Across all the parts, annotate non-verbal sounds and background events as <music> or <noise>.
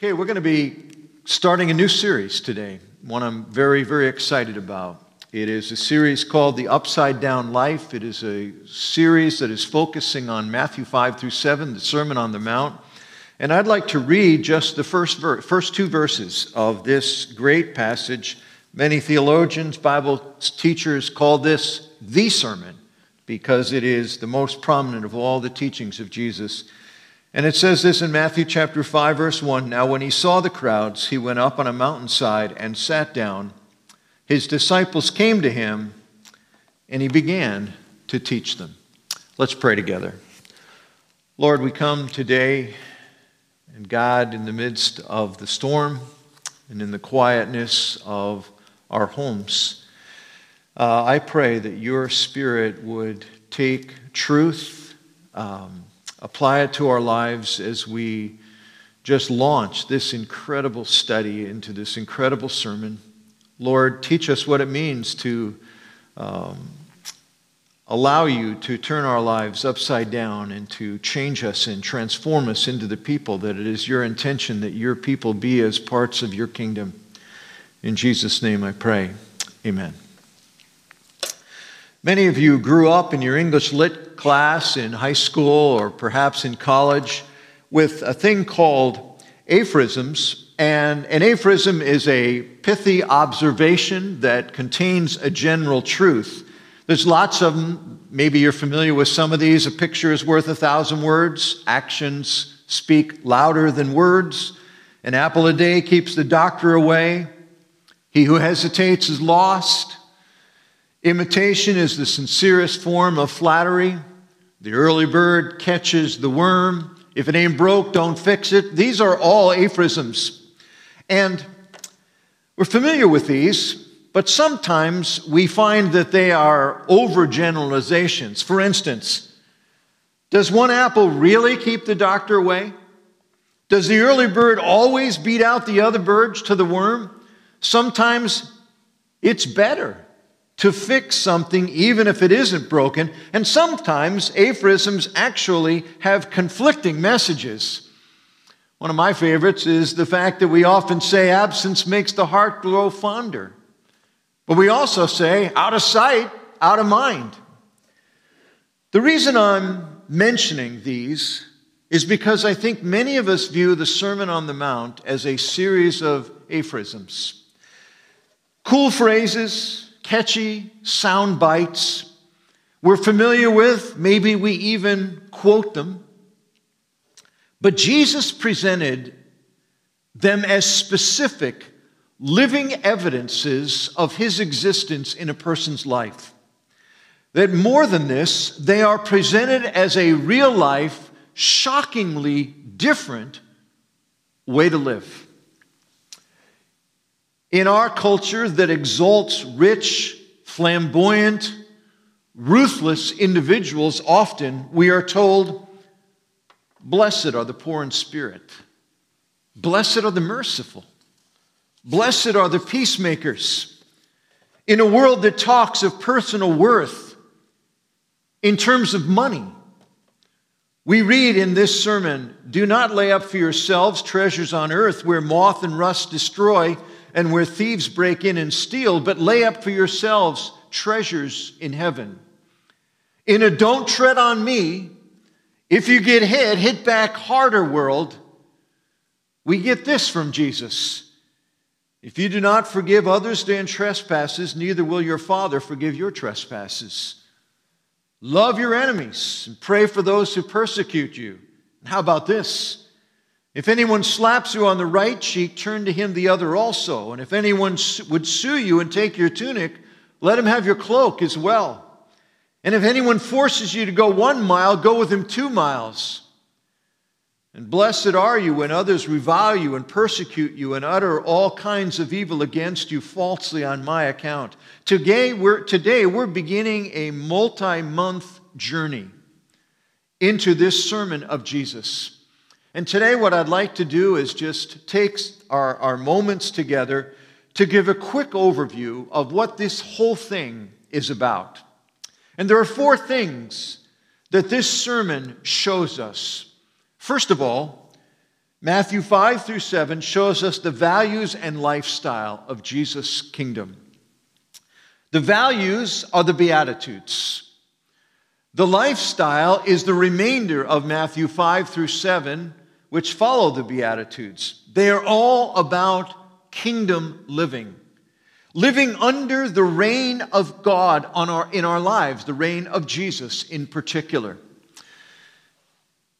Okay, we're going to be starting a new series today, one I'm very, very excited about. It is a series called The Upside Down Life. It is a series that is focusing on Matthew 5 through 7, the Sermon on the Mount. And I'd like to read just the first, ver- first two verses of this great passage. Many theologians, Bible teachers call this the sermon because it is the most prominent of all the teachings of Jesus. And it says this in Matthew chapter 5, verse 1 Now, when he saw the crowds, he went up on a mountainside and sat down. His disciples came to him, and he began to teach them. Let's pray together. Lord, we come today, and God, in the midst of the storm and in the quietness of our homes, uh, I pray that your Spirit would take truth. Um, apply it to our lives as we just launch this incredible study into this incredible sermon. Lord, teach us what it means to um, allow you to turn our lives upside down and to change us and transform us into the people that it is your intention that your people be as parts of your kingdom. In Jesus' name I pray. Amen. Many of you grew up in your English lit class in high school or perhaps in college with a thing called aphorisms. And an aphorism is a pithy observation that contains a general truth. There's lots of them. Maybe you're familiar with some of these. A picture is worth a thousand words. Actions speak louder than words. An apple a day keeps the doctor away. He who hesitates is lost. Imitation is the sincerest form of flattery. The early bird catches the worm. If it ain't broke, don't fix it. These are all aphorisms. And we're familiar with these, but sometimes we find that they are overgeneralizations. For instance, does one apple really keep the doctor away? Does the early bird always beat out the other birds to the worm? Sometimes it's better to fix something even if it isn't broken. And sometimes aphorisms actually have conflicting messages. One of my favorites is the fact that we often say absence makes the heart grow fonder. But we also say out of sight, out of mind. The reason I'm mentioning these is because I think many of us view the Sermon on the Mount as a series of aphorisms. Cool phrases, catchy sound bites we're familiar with. Maybe we even quote them. But Jesus presented them as specific, living evidences of his existence in a person's life. That more than this, they are presented as a real life, shockingly different way to live. In our culture that exalts rich, flamboyant, ruthless individuals, often we are told, Blessed are the poor in spirit, blessed are the merciful, blessed are the peacemakers. In a world that talks of personal worth in terms of money, we read in this sermon Do not lay up for yourselves treasures on earth where moth and rust destroy and where thieves break in and steal, but lay up for yourselves treasures in heaven. In a don't tread on me, if you get hit, hit back harder world, we get this from Jesus. If you do not forgive others their trespasses, neither will your Father forgive your trespasses. Love your enemies and pray for those who persecute you. And how about this? If anyone slaps you on the right cheek, turn to him the other also. And if anyone would sue you and take your tunic, let him have your cloak as well. And if anyone forces you to go one mile, go with him two miles. And blessed are you when others revile you and persecute you and utter all kinds of evil against you falsely on my account. Today we're, today we're beginning a multi month journey into this sermon of Jesus. And today, what I'd like to do is just take our, our moments together to give a quick overview of what this whole thing is about. And there are four things that this sermon shows us. First of all, Matthew 5 through 7 shows us the values and lifestyle of Jesus' kingdom. The values are the Beatitudes. The lifestyle is the remainder of Matthew 5 through 7, which follow the Beatitudes. They are all about kingdom living, living under the reign of God our, in our lives, the reign of Jesus in particular.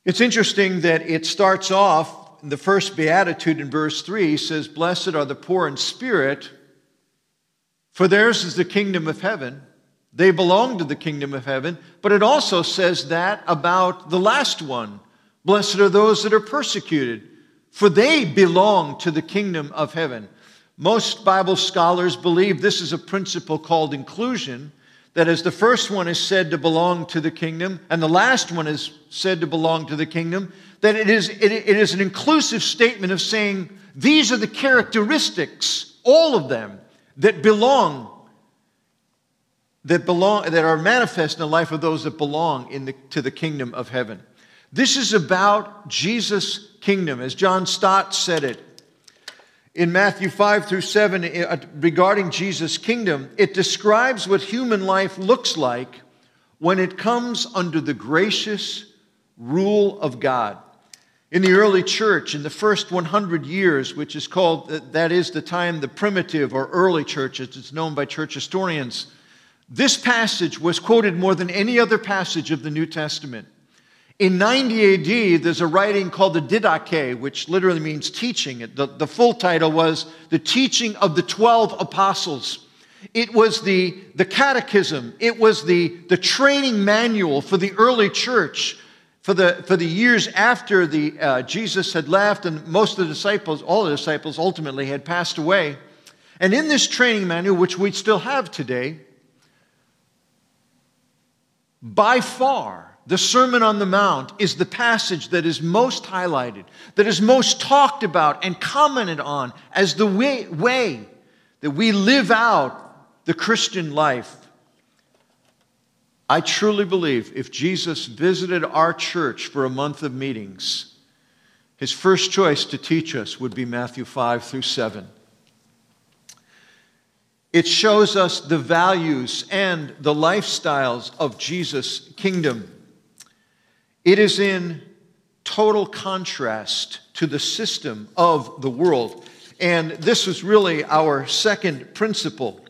It's interesting that it starts off the first beatitude in verse 3 says, Blessed are the poor in spirit, for theirs is the kingdom of heaven. They belong to the kingdom of heaven. But it also says that about the last one Blessed are those that are persecuted, for they belong to the kingdom of heaven. Most Bible scholars believe this is a principle called inclusion, that as the first one is said to belong to the kingdom, and the last one is said to belong to the kingdom, that it is, it, it is an inclusive statement of saying these are the characteristics, all of them, that belong that belong that are manifest in the life of those that belong in the, to the kingdom of heaven. This is about Jesus' kingdom, as John Stott said it in Matthew 5 through 7 uh, regarding Jesus' kingdom. It describes what human life looks like when it comes under the gracious rule of God. In the early church, in the first 100 years, which is called, that is the time, the primitive or early church, as it's known by church historians, this passage was quoted more than any other passage of the New Testament. In 90 AD, there's a writing called the Didache, which literally means teaching. The, the full title was The Teaching of the Twelve Apostles. It was the, the catechism, it was the, the training manual for the early church for the, for the years after the, uh, Jesus had left and most of the disciples, all the disciples ultimately had passed away. And in this training manual, which we still have today, by far, the Sermon on the Mount is the passage that is most highlighted, that is most talked about and commented on as the way, way that we live out the Christian life. I truly believe if Jesus visited our church for a month of meetings, his first choice to teach us would be Matthew 5 through 7. It shows us the values and the lifestyles of Jesus' kingdom. It is in total contrast to the system of the world. And this was really our second principle.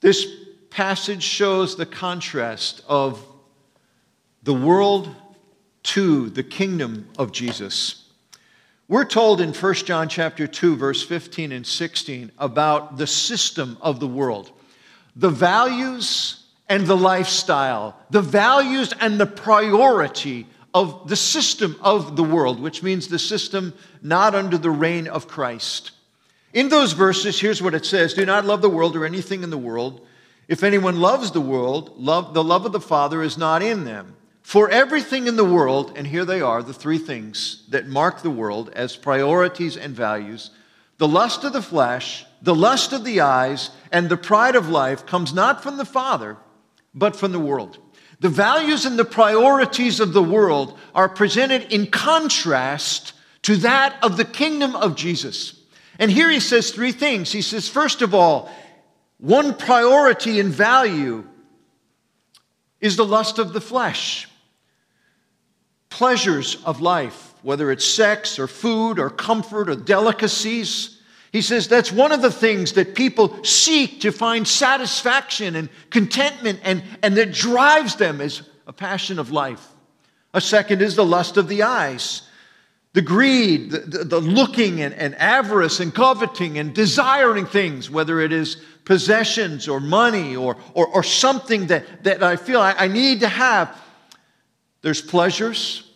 This passage shows the contrast of the world to the kingdom of Jesus. We're told in 1 John chapter 2 verse 15 and 16 about the system of the world. The values and the lifestyle, the values and the priority of the system of the world, which means the system not under the reign of Christ. In those verses, here's what it says Do not love the world or anything in the world. If anyone loves the world, love, the love of the Father is not in them. For everything in the world, and here they are, the three things that mark the world as priorities and values the lust of the flesh, the lust of the eyes, and the pride of life comes not from the Father, but from the world. The values and the priorities of the world are presented in contrast to that of the kingdom of Jesus. And here he says three things. He says, first of all, one priority and value is the lust of the flesh pleasures of life, whether it's sex or food or comfort or delicacies. He says that's one of the things that people seek to find satisfaction and contentment and, and that drives them is a passion of life. A second is the lust of the eyes, the greed, the, the, the looking and, and avarice and coveting and desiring things, whether it is possessions or money or, or, or something that, that I feel I, I need to have. There's pleasures,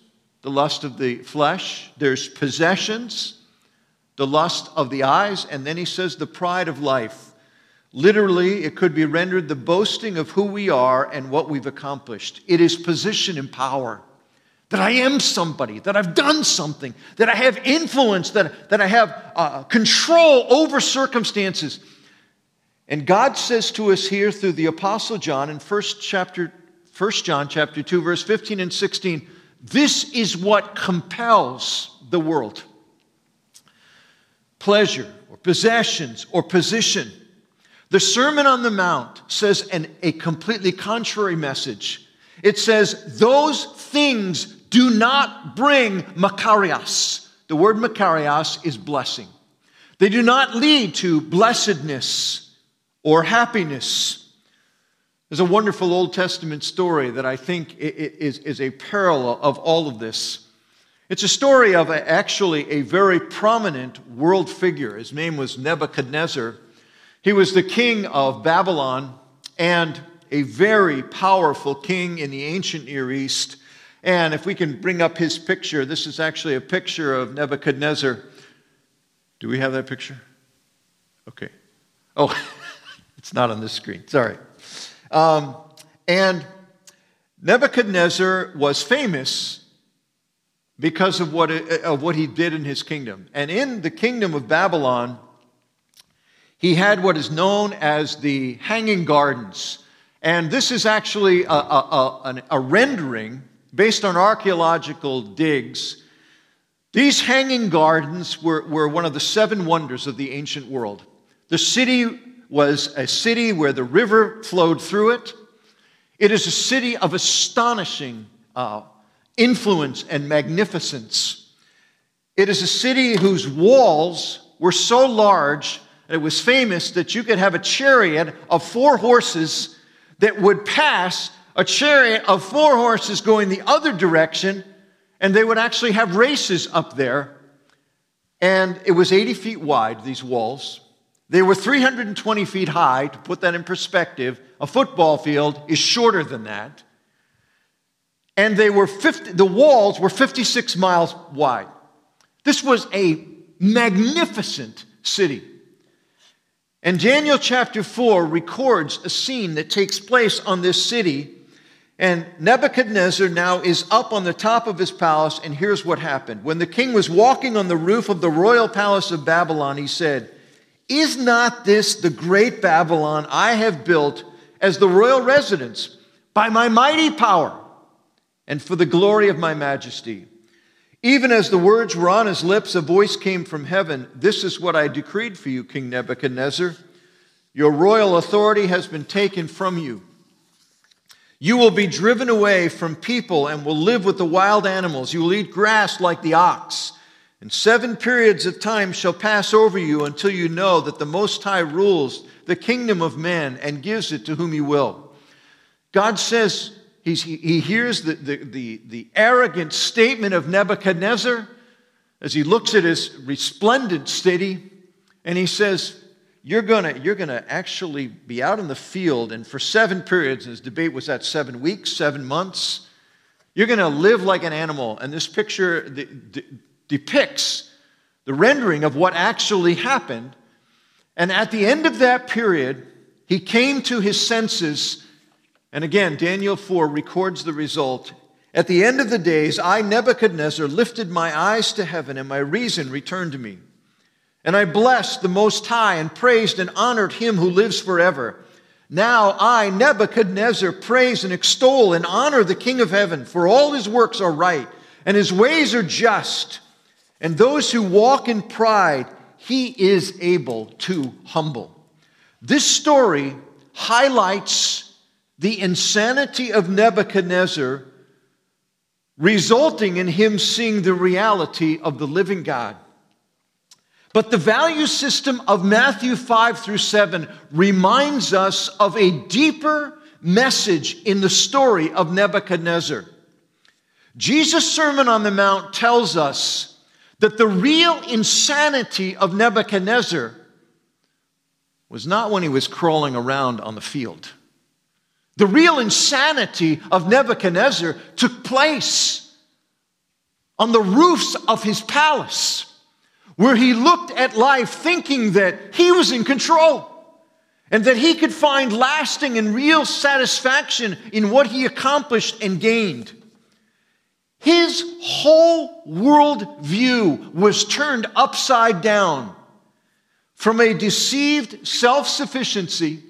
the lust of the flesh, there's possessions, the lust of the eyes, and then he says the pride of life. Literally, it could be rendered the boasting of who we are and what we've accomplished. It is position and power. That I am somebody, that I've done something, that I have influence, that, that I have uh, control over circumstances. And God says to us here through the Apostle John in 1 chapter 1 John chapter 2 verse 15 and 16 this is what compels the world pleasure or possessions or position. The Sermon on the Mount says an, a completely contrary message. It says, Those things do not bring Makarios. The word Makarios is blessing. They do not lead to blessedness or happiness. There's a wonderful Old Testament story that I think is, is a parallel of all of this. It's a story of a, actually a very prominent world figure. His name was Nebuchadnezzar. He was the king of Babylon and a very powerful king in the ancient Near East. And if we can bring up his picture, this is actually a picture of Nebuchadnezzar. Do we have that picture? Okay. Oh, <laughs> it's not on this screen. Sorry. Um, and Nebuchadnezzar was famous because of what, of what he did in his kingdom. And in the kingdom of Babylon, he had what is known as the Hanging Gardens. And this is actually a, a, a, a rendering based on archaeological digs. These hanging gardens were, were one of the seven wonders of the ancient world. The city was a city where the river flowed through it. It is a city of astonishing uh, influence and magnificence. It is a city whose walls were so large, and it was famous that you could have a chariot of four horses that would pass a chariot of four horses going the other direction, and they would actually have races up there. And it was 80 feet wide, these walls. They were 320 feet high. To put that in perspective, a football field is shorter than that. And they were 50, the walls were 56 miles wide. This was a magnificent city. And Daniel chapter 4 records a scene that takes place on this city and Nebuchadnezzar now is up on the top of his palace, and here's what happened. When the king was walking on the roof of the royal palace of Babylon, he said, Is not this the great Babylon I have built as the royal residence by my mighty power and for the glory of my majesty? Even as the words were on his lips, a voice came from heaven This is what I decreed for you, King Nebuchadnezzar. Your royal authority has been taken from you you will be driven away from people and will live with the wild animals. You will eat grass like the ox. And seven periods of time shall pass over you until you know that the Most High rules the kingdom of man and gives it to whom he will. God says, he hears the, the, the, the arrogant statement of Nebuchadnezzar as he looks at his resplendent city, and he says, you're going you're gonna actually be out in the field, and for seven periods, his debate was that seven weeks, seven months, you're going to live like an animal. And this picture de- de- depicts the rendering of what actually happened. And at the end of that period, he came to his senses. And again, Daniel 4 records the result. At the end of the days, I, Nebuchadnezzar, lifted my eyes to heaven, and my reason returned to me. And I blessed the Most High and praised and honored him who lives forever. Now I, Nebuchadnezzar, praise and extol and honor the King of heaven, for all his works are right and his ways are just. And those who walk in pride, he is able to humble. This story highlights the insanity of Nebuchadnezzar, resulting in him seeing the reality of the living God. But the value system of Matthew 5 through 7 reminds us of a deeper message in the story of Nebuchadnezzar. Jesus' Sermon on the Mount tells us that the real insanity of Nebuchadnezzar was not when he was crawling around on the field. The real insanity of Nebuchadnezzar took place on the roofs of his palace where he looked at life thinking that he was in control and that he could find lasting and real satisfaction in what he accomplished and gained. His whole world view was turned upside down from a deceived self sufficiency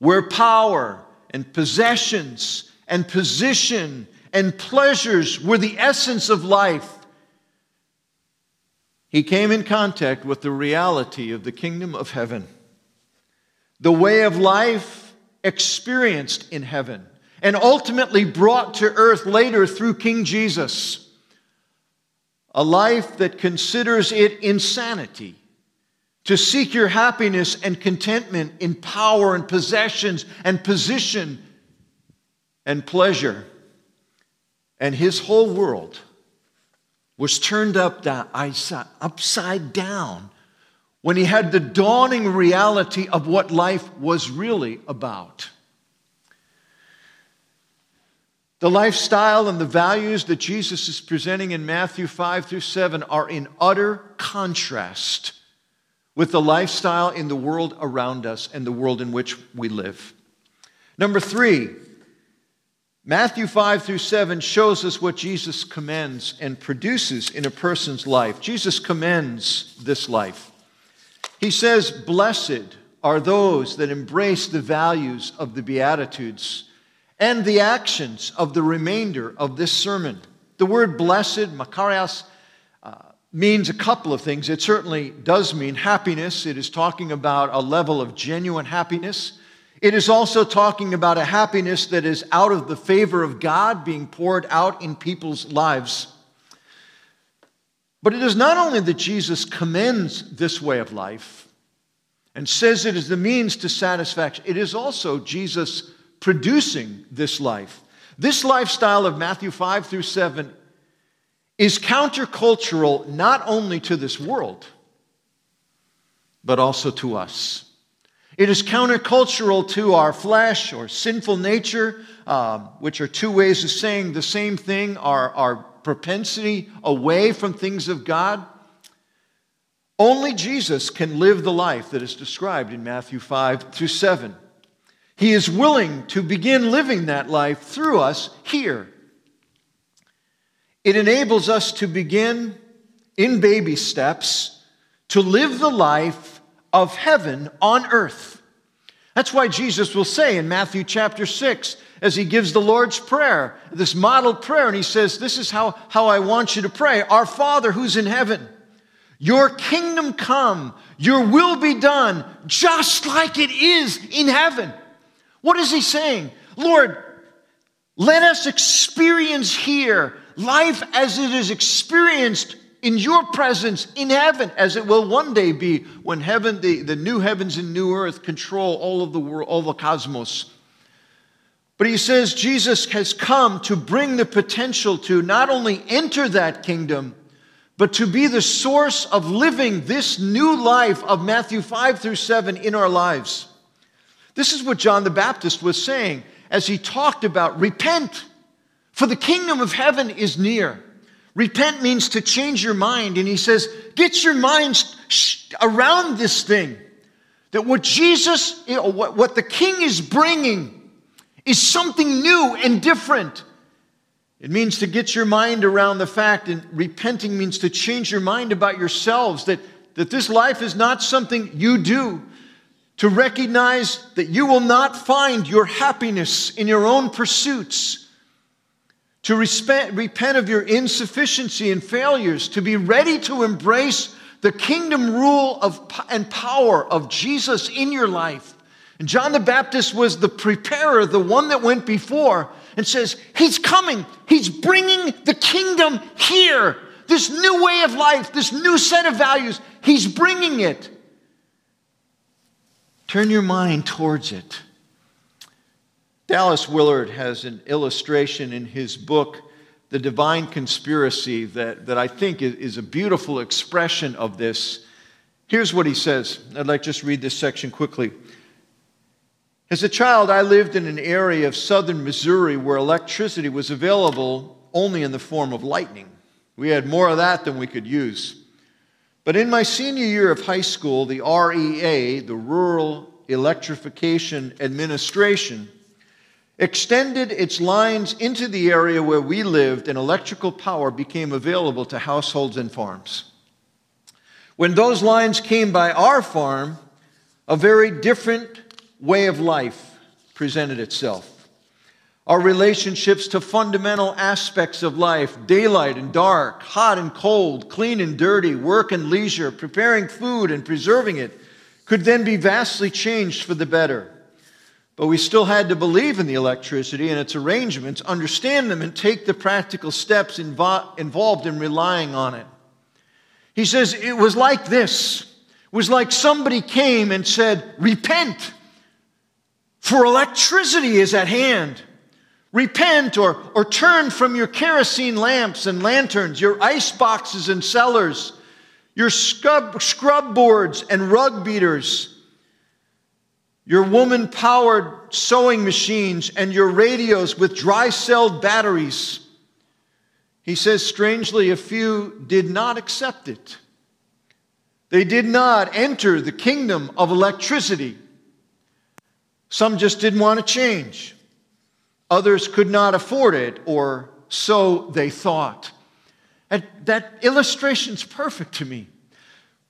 where power and possessions and position and pleasures were the essence of life he came in contact with the reality of the kingdom of heaven, the way of life experienced in heaven, and ultimately brought to earth later through King Jesus. A life that considers it insanity to seek your happiness and contentment in power and possessions and position and pleasure. And his whole world was turned up upside down when he had the dawning reality of what life was really about. The lifestyle and the values that Jesus is presenting in Matthew 5 through 7 are in utter contrast with the lifestyle in the world around us and the world in which we live. Number three, Matthew 5 through 7 shows us what Jesus commends and produces in a person's life. Jesus commends this life. He says, Blessed are those that embrace the values of the Beatitudes and the actions of the remainder of this sermon. The word blessed, makarios, means a couple of things. It certainly does mean happiness. It is talking about a level of genuine happiness. It is also talking about a happiness that is out of the favor of God being poured out in people's lives. But it is not only that Jesus commends this way of life and says it is the means to satisfaction, it is also Jesus producing this life. This lifestyle of Matthew 5 through 7 is countercultural not only to this world, but also to us. It is countercultural to our flesh or sinful nature, um, which are two ways of saying the same thing, our, our propensity away from things of God. Only Jesus can live the life that is described in Matthew 5 through 7. He is willing to begin living that life through us here. It enables us to begin in baby steps to live the life of heaven on earth. That's why Jesus will say in Matthew chapter 6, as he gives the Lord's Prayer, this model prayer, and he says, This is how, how I want you to pray Our Father who's in heaven, your kingdom come, your will be done, just like it is in heaven. What is he saying? Lord, let us experience here life as it is experienced in your presence in heaven, as it will one day be when heaven, the, the new heavens and new earth control all of the world, all the cosmos. But he says Jesus has come to bring the potential to not only enter that kingdom, but to be the source of living this new life of Matthew 5 through 7 in our lives. This is what John the Baptist was saying as he talked about repent, for the kingdom of heaven is near. Repent means to change your mind. And he says, get your mind around this thing. That what Jesus, what the king is bringing is something new and different. It means to get your mind around the fact, and repenting means to change your mind about yourselves, that, that this life is not something you do. To recognize that you will not find your happiness in your own pursuits to repent of your insufficiency and failures, to be ready to embrace the kingdom rule of, and power of Jesus in your life. And John the Baptist was the preparer, the one that went before, and says, He's coming. He's bringing the kingdom here. This new way of life, this new set of values, He's bringing it. Turn your mind towards it. Dallas Willard has an illustration in his book, The Divine Conspiracy, that, that I think is a beautiful expression of this. Here's what he says. I'd like to just read this section quickly. As a child, I lived in an area of southern Missouri where electricity was available only in the form of lightning. We had more of that than we could use. But in my senior year of high school, the REA, the Rural Electrification Administration, extended its lines into the area where we lived, and electrical power became available to households and farms. When those lines came by our farm, a very different way of life presented itself. our relationships to fundamental aspects of life daylight and dark, hot and cold, clean and dirty, work and leisure, preparing food and preserving it could then be vastly changed for the better. But we still had to believe in the electricity and its arrangements, understand them, and take the practical steps invo- involved in relying on it. He says it was like this. It was like somebody came and said, Repent, for electricity is at hand. Repent or, or turn from your kerosene lamps and lanterns, your ice boxes and cellars, your scrub, scrub boards and rug beaters, your woman powered sewing machines, and your radios with dry celled batteries. He says, strangely, a few did not accept it. They did not enter the kingdom of electricity. Some just didn't want to change. Others could not afford it, or so they thought. And that illustration's perfect to me.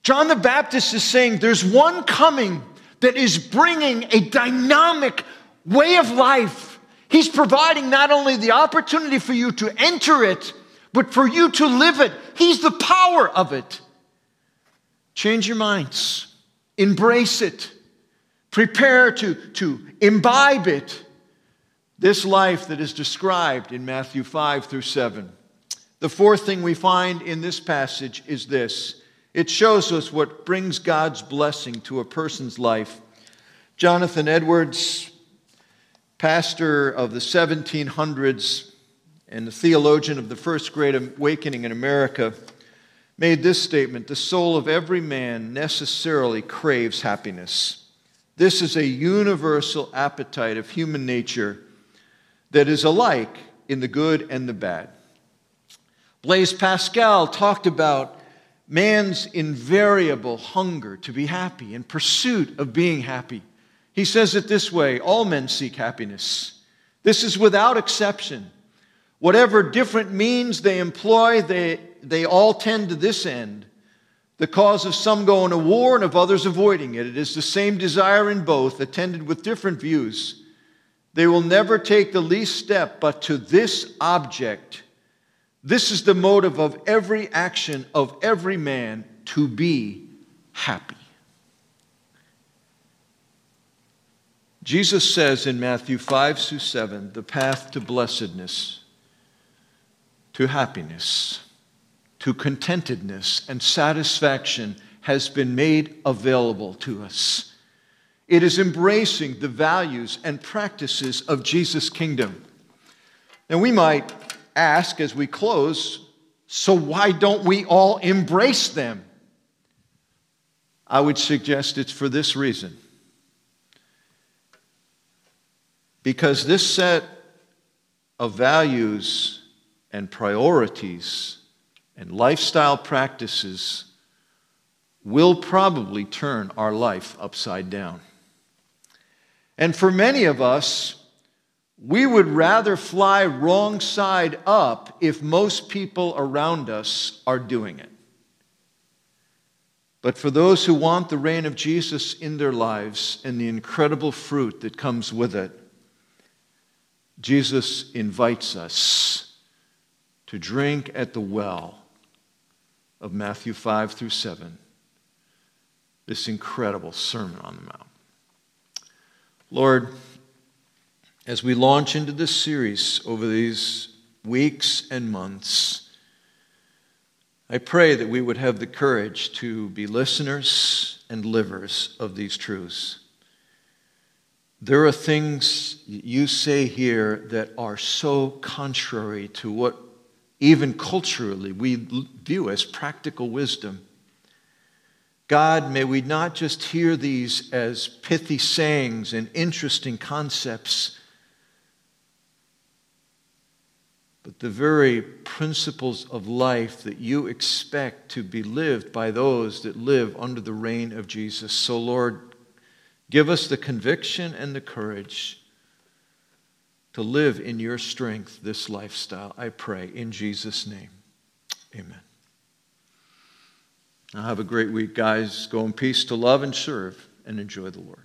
John the Baptist is saying there's one coming that is bringing a dynamic way of life. He's providing not only the opportunity for you to enter it, but for you to live it. He's the power of it. Change your minds, embrace it, prepare to, to imbibe it. This life that is described in Matthew 5 through 7. The fourth thing we find in this passage is this it shows us what brings God's blessing to a person's life. Jonathan Edwards, pastor of the 1700s and the theologian of the First Great Awakening in America, made this statement The soul of every man necessarily craves happiness. This is a universal appetite of human nature that is alike in the good and the bad. Blaise Pascal talked about man's invariable hunger to be happy and pursuit of being happy. He says it this way all men seek happiness. This is without exception. Whatever different means they employ, they, they all tend to this end. The cause of some going to war and of others avoiding it. It is the same desire in both, attended with different views. They will never take the least step but to this object. This is the motive of every action of every man to be happy. Jesus says in Matthew 5 through 7 the path to blessedness, to happiness, to contentedness and satisfaction has been made available to us. It is embracing the values and practices of Jesus' kingdom. And we might ask as we close so why don't we all embrace them? I would suggest it's for this reason. Because this set of values and priorities and lifestyle practices will probably turn our life upside down. And for many of us, we would rather fly wrong side up if most people around us are doing it. But for those who want the reign of Jesus in their lives and the incredible fruit that comes with it, Jesus invites us to drink at the well of Matthew 5 through 7, this incredible Sermon on the Mount. Lord, as we launch into this series over these weeks and months, I pray that we would have the courage to be listeners and livers of these truths. There are things you say here that are so contrary to what even culturally we view as practical wisdom. God, may we not just hear these as pithy sayings and interesting concepts, but the very principles of life that you expect to be lived by those that live under the reign of Jesus. So, Lord, give us the conviction and the courage to live in your strength this lifestyle. I pray in Jesus' name. Amen. Now, have a great week, guys. Go in peace to love and serve and enjoy the Lord.